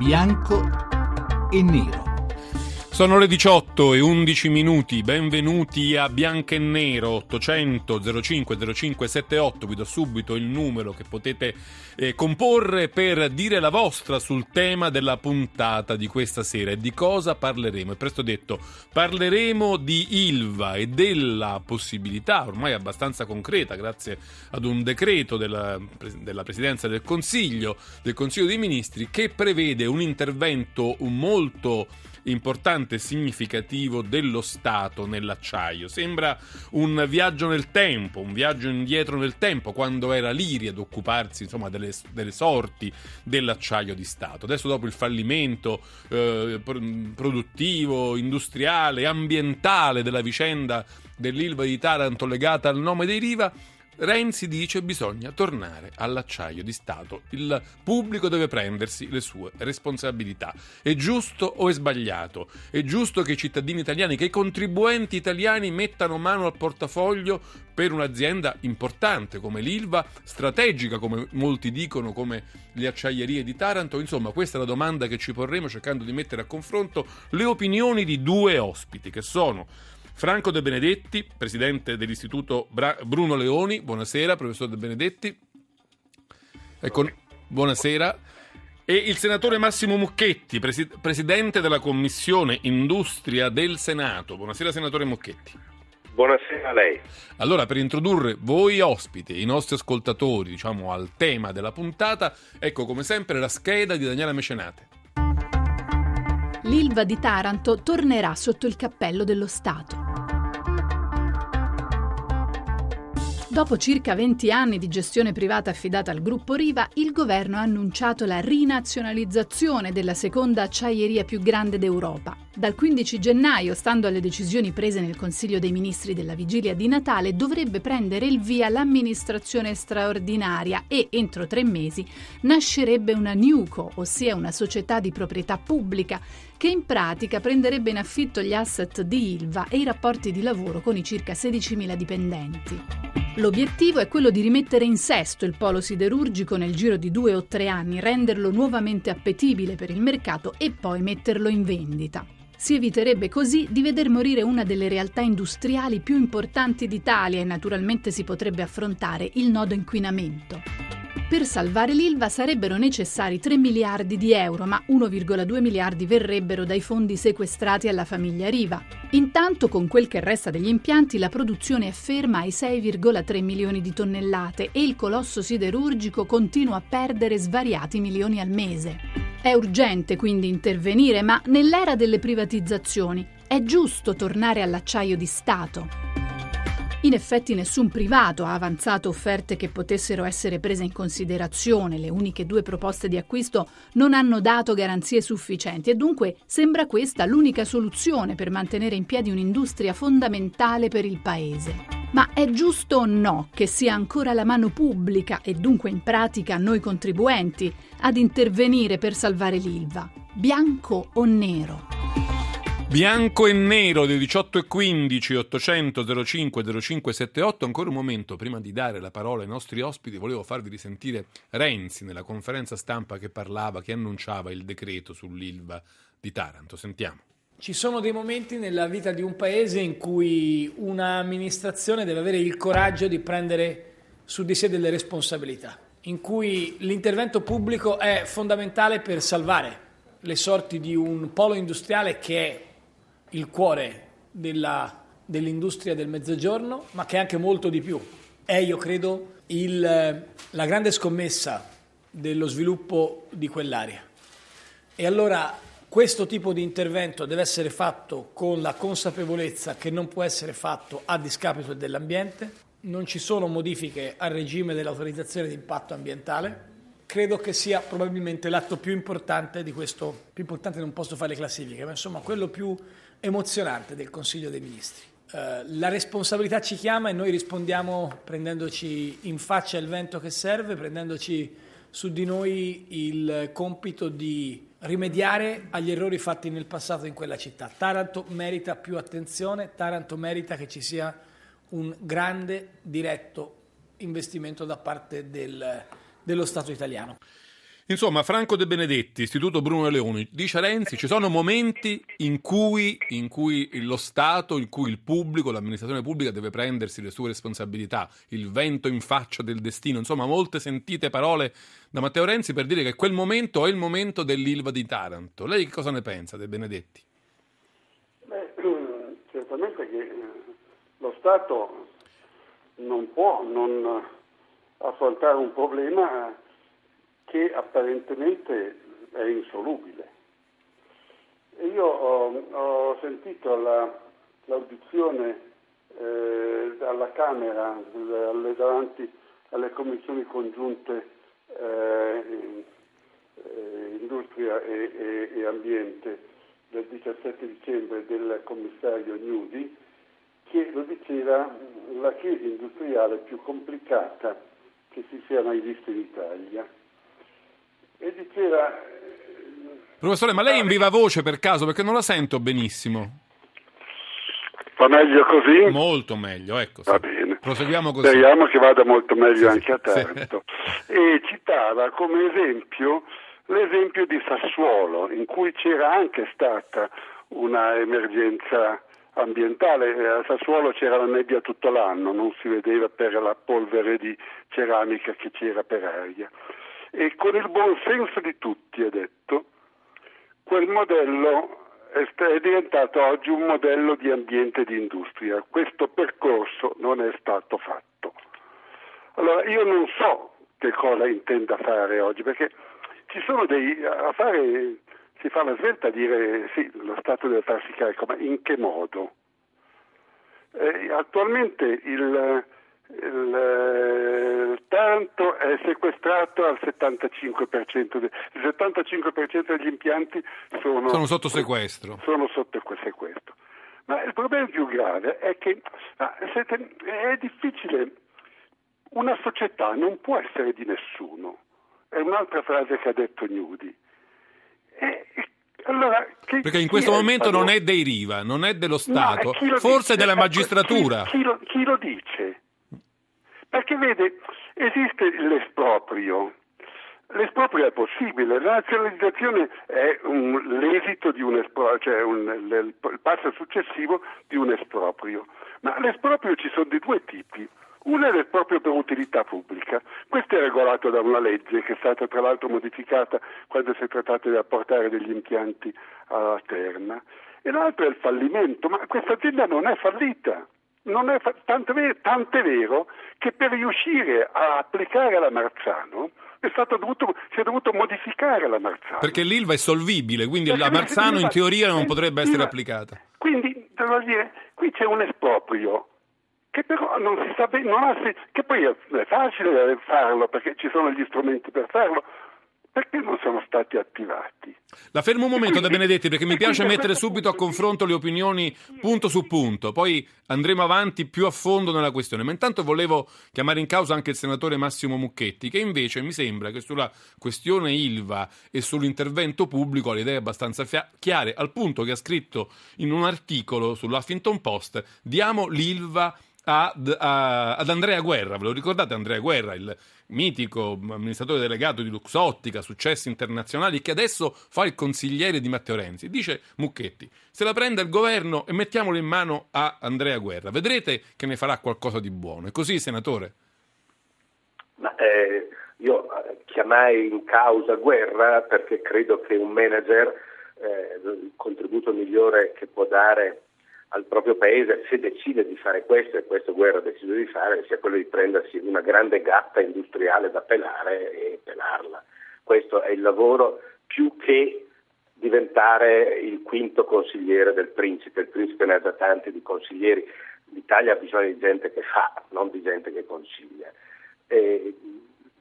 bianco e nero. Sono le 18 e 11 minuti, benvenuti a Bianco e Nero 800 05 05 78, vi do subito il numero che potete eh, comporre per dire la vostra sul tema della puntata di questa sera. E di cosa parleremo. È presto detto, parleremo di Ilva e della possibilità, ormai abbastanza concreta grazie ad un decreto della, della Presidenza del Consiglio, del Consiglio dei Ministri, che prevede un intervento molto importante e significativo dello Stato nell'acciaio. Sembra un viaggio nel tempo, un viaggio indietro nel tempo, quando era l'IRI ad occuparsi insomma, delle, delle sorti dell'acciaio di Stato. Adesso dopo il fallimento eh, produttivo, industriale, ambientale della vicenda dell'Ilva di Taranto legata al nome dei Riva, Renzi dice bisogna tornare all'acciaio di Stato. Il pubblico deve prendersi le sue responsabilità. È giusto o è sbagliato? È giusto che i cittadini italiani, che i contribuenti italiani mettano mano al portafoglio per un'azienda importante come l'Ilva, strategica come molti dicono, come le acciaierie di Taranto? Insomma, questa è la domanda che ci porremo cercando di mettere a confronto le opinioni di due ospiti che sono Franco De Benedetti, presidente dell'Istituto Bra- Bruno Leoni. Buonasera, professor De Benedetti. Ecco, buonasera. E il senatore Massimo Mucchetti, presi- presidente della Commissione Industria del Senato. Buonasera, senatore Mucchetti. Buonasera a lei. Allora, per introdurre voi ospiti, i nostri ascoltatori, diciamo, al tema della puntata, ecco come sempre la scheda di Daniela Mecenate. L'Ilva di Taranto tornerà sotto il cappello dello Stato. Dopo circa 20 anni di gestione privata affidata al gruppo Riva, il governo ha annunciato la rinazionalizzazione della seconda acciaieria più grande d'Europa. Dal 15 gennaio, stando alle decisioni prese nel Consiglio dei Ministri della vigilia di Natale, dovrebbe prendere il via l'amministrazione straordinaria e, entro tre mesi, nascerebbe una NUCO, ossia una società di proprietà pubblica, che in pratica prenderebbe in affitto gli asset di Ilva e i rapporti di lavoro con i circa 16.000 dipendenti. L'obiettivo è quello di rimettere in sesto il polo siderurgico nel giro di due o tre anni, renderlo nuovamente appetibile per il mercato e poi metterlo in vendita. Si eviterebbe così di veder morire una delle realtà industriali più importanti d'Italia e naturalmente si potrebbe affrontare il nodo inquinamento. Per salvare l'Ilva sarebbero necessari 3 miliardi di euro, ma 1,2 miliardi verrebbero dai fondi sequestrati alla famiglia Riva. Intanto, con quel che resta degli impianti, la produzione è ferma ai 6,3 milioni di tonnellate e il colosso siderurgico continua a perdere svariati milioni al mese. È urgente quindi intervenire, ma nell'era delle privatizzazioni è giusto tornare all'acciaio di Stato. In effetti nessun privato ha avanzato offerte che potessero essere prese in considerazione, le uniche due proposte di acquisto non hanno dato garanzie sufficienti e dunque sembra questa l'unica soluzione per mantenere in piedi un'industria fondamentale per il Paese. Ma è giusto o no che sia ancora la mano pubblica e dunque in pratica noi contribuenti ad intervenire per salvare l'Ilva? Bianco o nero? Bianco e nero dei 18 e 15 800 05 0578 ancora un momento prima di dare la parola ai nostri ospiti volevo farvi risentire Renzi nella conferenza stampa che parlava che annunciava il decreto sull'Ilva di Taranto. Sentiamo. Ci sono dei momenti nella vita di un paese in cui un'amministrazione deve avere il coraggio di prendere su di sé delle responsabilità, in cui l'intervento pubblico è fondamentale per salvare le sorti di un polo industriale che è il cuore della, dell'industria del mezzogiorno, ma che è anche molto di più. È, io credo, il, la grande scommessa dello sviluppo di quell'area. E allora questo tipo di intervento deve essere fatto con la consapevolezza che non può essere fatto a discapito dell'ambiente, non ci sono modifiche al regime dell'autorizzazione di impatto ambientale. Credo che sia probabilmente l'atto più importante di questo, più importante non posso fare le classifiche, ma insomma quello più emozionante del Consiglio dei Ministri. Uh, la responsabilità ci chiama e noi rispondiamo prendendoci in faccia il vento che serve, prendendoci su di noi il compito di rimediare agli errori fatti nel passato in quella città. Taranto merita più attenzione, Taranto merita che ci sia un grande diretto investimento da parte del, dello Stato italiano. Insomma, Franco De Benedetti, Istituto Bruno Leoni, dice Renzi, ci sono momenti in cui, in cui, lo Stato, in cui il pubblico, l'amministrazione pubblica deve prendersi le sue responsabilità, il vento in faccia del destino, insomma molte sentite parole da Matteo Renzi per dire che quel momento è il momento dell'Ilva di Taranto. Lei che cosa ne pensa De Benedetti? Beh, certamente che lo Stato non può non affrontare un problema che apparentemente è insolubile. Io ho, ho sentito la, l'audizione eh, alla Camera alle, davanti alle commissioni congiunte eh, eh, Industria e, e, e, Ambiente del 17 dicembre del commissario Gnudi che lo diceva la crisi industriale più complicata che si sia mai vista in Italia e diceva... Professore, ma lei è in viva voce per caso? Perché non la sento benissimo. Va meglio così? Molto meglio, ecco. Va bene. Proseguiamo così. Speriamo che vada molto meglio sì, anche a Taranto. Sì. E citava come esempio l'esempio di Sassuolo, in cui c'era anche stata una emergenza ambientale. A Sassuolo c'era la nebbia tutto l'anno, non si vedeva per la polvere di ceramica che c'era per aria e con il buon senso di tutti, ha detto, quel modello è diventato oggi un modello di ambiente e di industria. Questo percorso non è stato fatto. Allora io non so che cosa intenda fare oggi, perché ci sono dei a fare si fa la svelta a dire sì, lo Stato deve farsi carico, ma in che modo? Eh, attualmente il, il Taranto è sequestrato al 75%, il 75% degli impianti sono, sono sotto sequestro. Sono sotto sequestro. Ma il problema più grave è che è difficile, una società non può essere di nessuno, è un'altra frase che ha detto Gnudi. E, allora, chi, Perché in questo momento non è dei Riva, non è dello Stato, no, forse dice? della magistratura. Chi, chi, lo, chi lo dice? Perché vede, esiste l'esproprio. L'esproprio è possibile, la nazionalizzazione è un, l'esito di un esproprio, cioè un, il passo successivo di un esproprio. Ma l'esproprio ci sono di due tipi. Uno è l'esproprio per utilità pubblica, questo è regolato da una legge che è stata tra l'altro modificata quando si è trattato di apportare degli impianti alla terna, e l'altro è il fallimento, ma questa azienda non è fallita, non è fa- tanto vero, tant'è vero che per riuscire a applicare la Marzano è dovuto, si è dovuto modificare la Marzano. Perché l'ILVA è solvibile, quindi Perché la Marzano in teoria non potrebbe essere applicata. Quindi, devo dire, qui c'è un esproprio che però non si sa bene, ha, che poi è facile farlo perché ci sono gli strumenti per farlo, perché non sono stati attivati? La fermo un momento, De Benedetti, perché mi piace mettere subito a confronto le opinioni punto su punto, poi andremo avanti più a fondo nella questione. Ma intanto volevo chiamare in causa anche il senatore Massimo Mucchetti, che invece mi sembra che sulla questione Ilva e sull'intervento pubblico ha le idee abbastanza chiare, al punto che ha scritto in un articolo sull'Huffington Post: diamo l'Ilva ad, a, ad Andrea Guerra. Ve lo ricordate Andrea Guerra, il mitico amministratore delegato di Luxottica, successi internazionali, che adesso fa il consigliere di Matteo Renzi. Dice Mucchetti, se la prende il governo e mettiamolo in mano a Andrea Guerra, vedrete che ne farà qualcosa di buono. È così, senatore? Ma, eh, io eh, chiamai in causa Guerra perché credo che un manager, eh, il contributo migliore che può dare al proprio paese se decide di fare questo e questo Guerra ha deciso di fare sia quello di prendersi una grande gatta industriale da pelare e pelarla. Questo è il lavoro più che diventare il quinto consigliere del principe. Il principe ne ha già tanti di consiglieri. L'Italia ha bisogno di gente che fa, non di gente che consiglia. E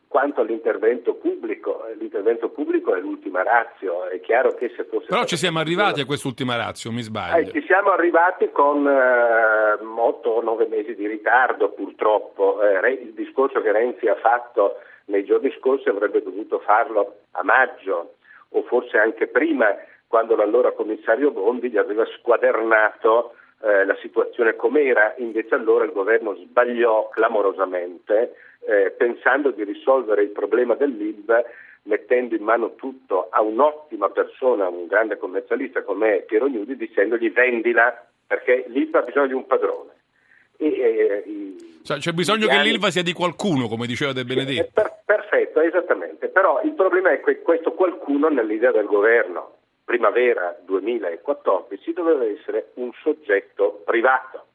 quanto all'intervento pubblico, l'intervento pubblico è l'ultima razio, è chiaro che se fosse... Però ci siamo arrivati a quest'ultima razio, mi sbaglio. Eh, ci siamo arrivati con eh, 8 o 9 mesi di ritardo purtroppo, eh, il discorso che Renzi ha fatto nei giorni scorsi avrebbe dovuto farlo a maggio o forse anche prima quando l'allora commissario Bondi gli aveva squadernato eh, la situazione com'era, invece allora il governo sbagliò clamorosamente eh, pensando di risolvere il problema dell'ILV mettendo in mano tutto a un'ottima persona, un grande commercialista come Piero Gnudi, dicendogli vendila perché l'ILV ha bisogno di un padrone. E, eh, cioè, c'è bisogno che l'ILVA sia di qualcuno, come diceva De Benedetti. Per, perfetto, esattamente. Però il problema è che questo qualcuno nell'idea del governo primavera 2014 doveva essere un soggetto privato.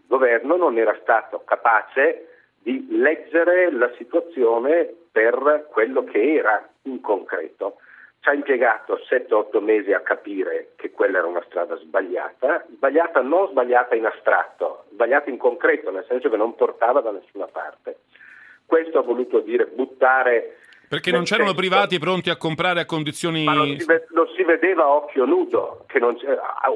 Il governo non era stato capace di leggere la situazione per quello che era in concreto. Ci ha impiegato 7-8 mesi a capire che quella era una strada sbagliata, sbagliata non sbagliata in astratto, sbagliata in concreto, nel senso che non portava da nessuna parte. Questo ha voluto dire buttare perché non c'erano senso, privati pronti a comprare a condizioni... Ma lo si, lo si vedeva a occhio nudo, che non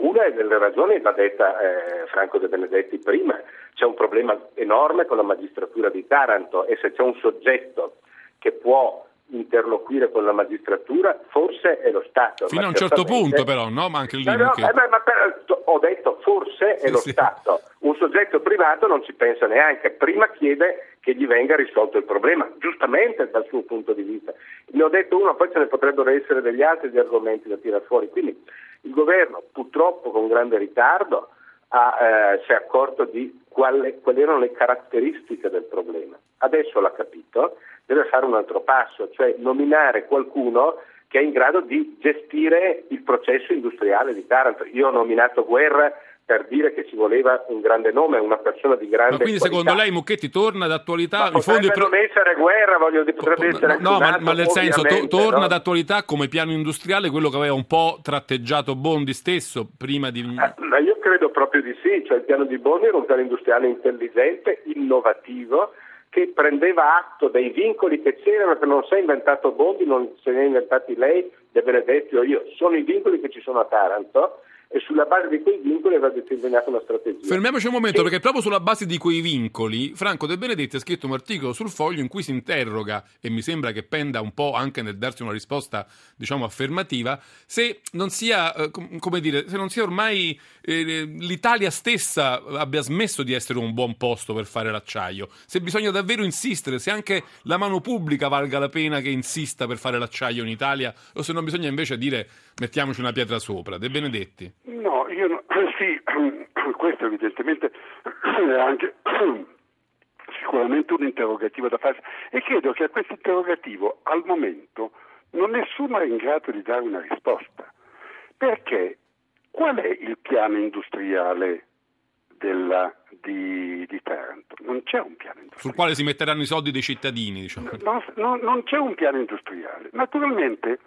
una delle ragioni l'ha detta eh, Franco De Benedetti prima, c'è un problema enorme con la magistratura di Taranto e se c'è un soggetto che può interloquire con la magistratura, forse è lo Stato. Fino a un certo punto però, no? Ma anche lì... No, no, che... eh, ma, ma per, ho detto forse è sì, lo sì. Stato. Un soggetto privato non ci pensa neanche, prima chiede che gli venga risolto il problema, giustamente dal suo punto di vista. Ne ho detto uno, poi ce ne potrebbero essere degli altri di argomenti da tirare fuori. Quindi il governo, purtroppo con grande ritardo, ha, eh, si è accorto di quali, quali erano le caratteristiche del problema. Adesso l'ha capito, deve fare un altro passo, cioè nominare qualcuno che è in grado di gestire il processo industriale di Taranto. Io ho nominato Guerra per dire che ci voleva un grande nome, una persona di grande ma quindi qualità. secondo lei Mucchetti torna d'attualità? Ma potrebbe pro... non essere guerra, voglio dire, potrebbe essere No, ma, ma, nel senso, to- torna no? d'attualità come piano industriale quello che aveva un po' tratteggiato Bondi stesso prima di... Eh, ma io credo proprio di sì, cioè il piano di Bondi era un piano industriale intelligente, innovativo, che prendeva atto dei vincoli che c'erano, che non si è inventato Bondi, non se ne ha inventati lei, De Benedetti o io, sono i vincoli che ci sono a Taranto e sulla base di quei vincoli va determinata una strategia. Fermiamoci un momento, e... perché proprio sulla base di quei vincoli, Franco De Benedetti ha scritto un articolo sul foglio in cui si interroga, e mi sembra che penda un po' anche nel darsi una risposta, diciamo, affermativa, se non sia, eh, come dire, se non sia ormai eh, l'Italia stessa abbia smesso di essere un buon posto per fare l'acciaio, se bisogna davvero insistere, se anche la mano pubblica valga la pena che insista per fare l'acciaio in Italia, o se non bisogna invece dire mettiamoci una pietra sopra. De Benedetti. No, io no, sì, questo evidentemente è anche sicuramente un interrogativo da fare e credo che a questo interrogativo al momento non nessuno è in grado di dare una risposta. Perché qual è il piano industriale della, di, di, Taranto? Non c'è un piano industriale. Sul quale si metteranno i soldi dei cittadini, diciamo. No, no, non c'è un piano industriale. Naturalmente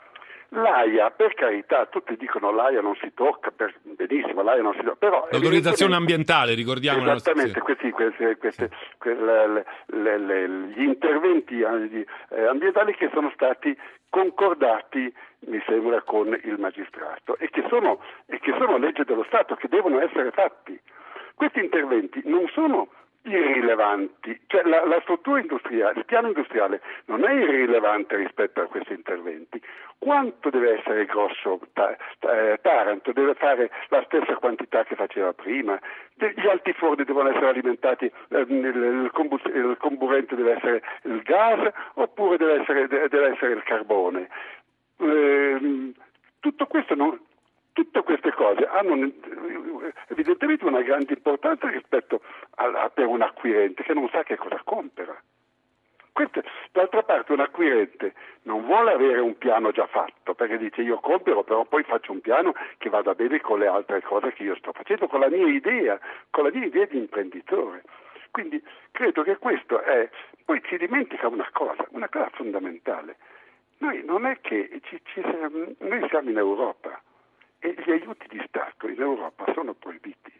L'AIA, per carità, tutti dicono l'AIA non si tocca, per, benissimo, l'AIA non si tocca, però... L'autorizzazione ambientale, ricordiamo. Esattamente, questi, questi, questi, sì. le, le, le, gli interventi eh, ambientali che sono stati concordati, mi sembra, con il magistrato e che sono, e che sono legge dello Stato, che devono essere fatti. Questi interventi non sono irrilevanti, cioè la, la, struttura industriale, il piano industriale non è irrilevante rispetto a questi interventi. Quanto deve essere grosso eh, Taranto? Deve fare la stessa quantità che faceva prima, gli altiforni devono essere alimentati, eh, il, comburente deve essere il gas oppure deve essere, deve essere il carbone. Eh, tutto questo non, tutte queste cose hanno evidentemente una grande importanza rispetto a, per un acquirente che non sa che cosa compra. Questo, d'altra parte un acquirente non vuole avere un piano già fatto, perché dice io compro, però poi faccio un piano che vada bene con le altre cose che io sto facendo, con la mia idea, con la mia idea di imprenditore. Quindi credo che questo è, poi si dimentica una cosa, una cosa fondamentale. Noi non è che ci, ci, noi siamo in Europa, e gli aiuti di Stato in Europa sono proibiti.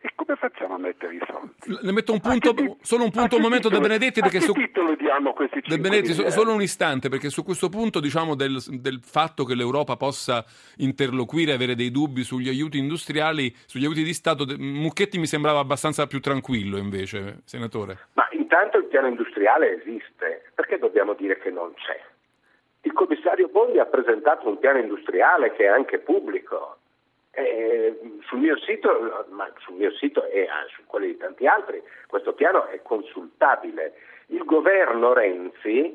E come facciamo a mettere i soldi? Ne metto un punto, ti, solo un punto un momento titolo, De Benedetti perché su titolo diamo questi De Benedetti, so, solo un istante perché su questo punto diciamo del, del, fatto che l'Europa possa interloquire avere dei dubbi sugli aiuti industriali, sugli aiuti di Stato, Mucchetti mi sembrava abbastanza più tranquillo invece, senatore. Ma intanto il piano industriale esiste, perché dobbiamo dire che non c'è? Il commissario Bondi ha presentato un piano industriale che è anche pubblico Eh, sul mio sito, sul mio sito e su quelli di tanti altri, questo piano è consultabile. Il governo Renzi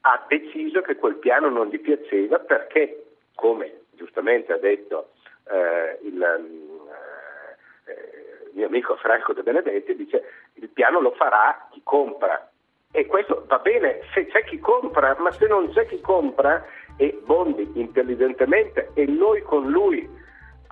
ha deciso che quel piano non gli piaceva perché, come giustamente ha detto eh, il, eh, mio amico Franco De Benedetti, dice il piano lo farà chi compra. E questo va bene se c'è chi compra, ma se non c'è chi compra e Bondi intelligentemente e noi con lui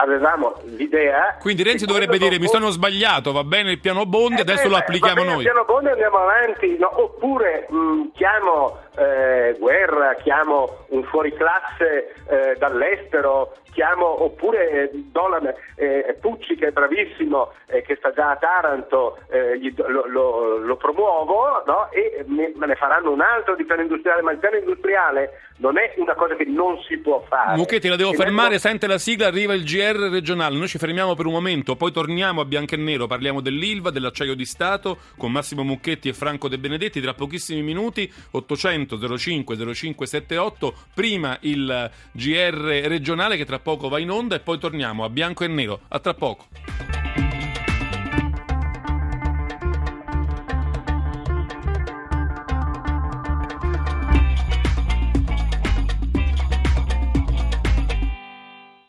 avevamo l'idea. Quindi Renzi dovrebbe dire: Mi sono sbagliato, va bene il piano Bondi, eh, adesso eh, lo applichiamo noi. Il piano Bondi andiamo avanti, no? oppure mh, chiamo eh, guerra, chiamo un fuoriclasse eh, dall'estero, chiamo, oppure eh, Dolan, eh, Pucci che è bravissimo, eh, che sta già a Taranto, gli, lo, lo, lo, promuovo no? e me, me, ne faranno un altro di piano industriale, ma il piano industriale non è una cosa che non si può fare. Mucchetti, la devo fermare, metto... sente la sigla, arriva il GR regionale, noi ci fermiamo per un momento, poi torniamo a bianco e nero, parliamo dell'ILVA, dell'acciaio di Stato, con Massimo Mucchetti e Franco De Benedetti, tra pochissimi minuti, 800 05 0578, prima il GR regionale che tra poco va in onda e poi torniamo a bianco e nero. A tra poco.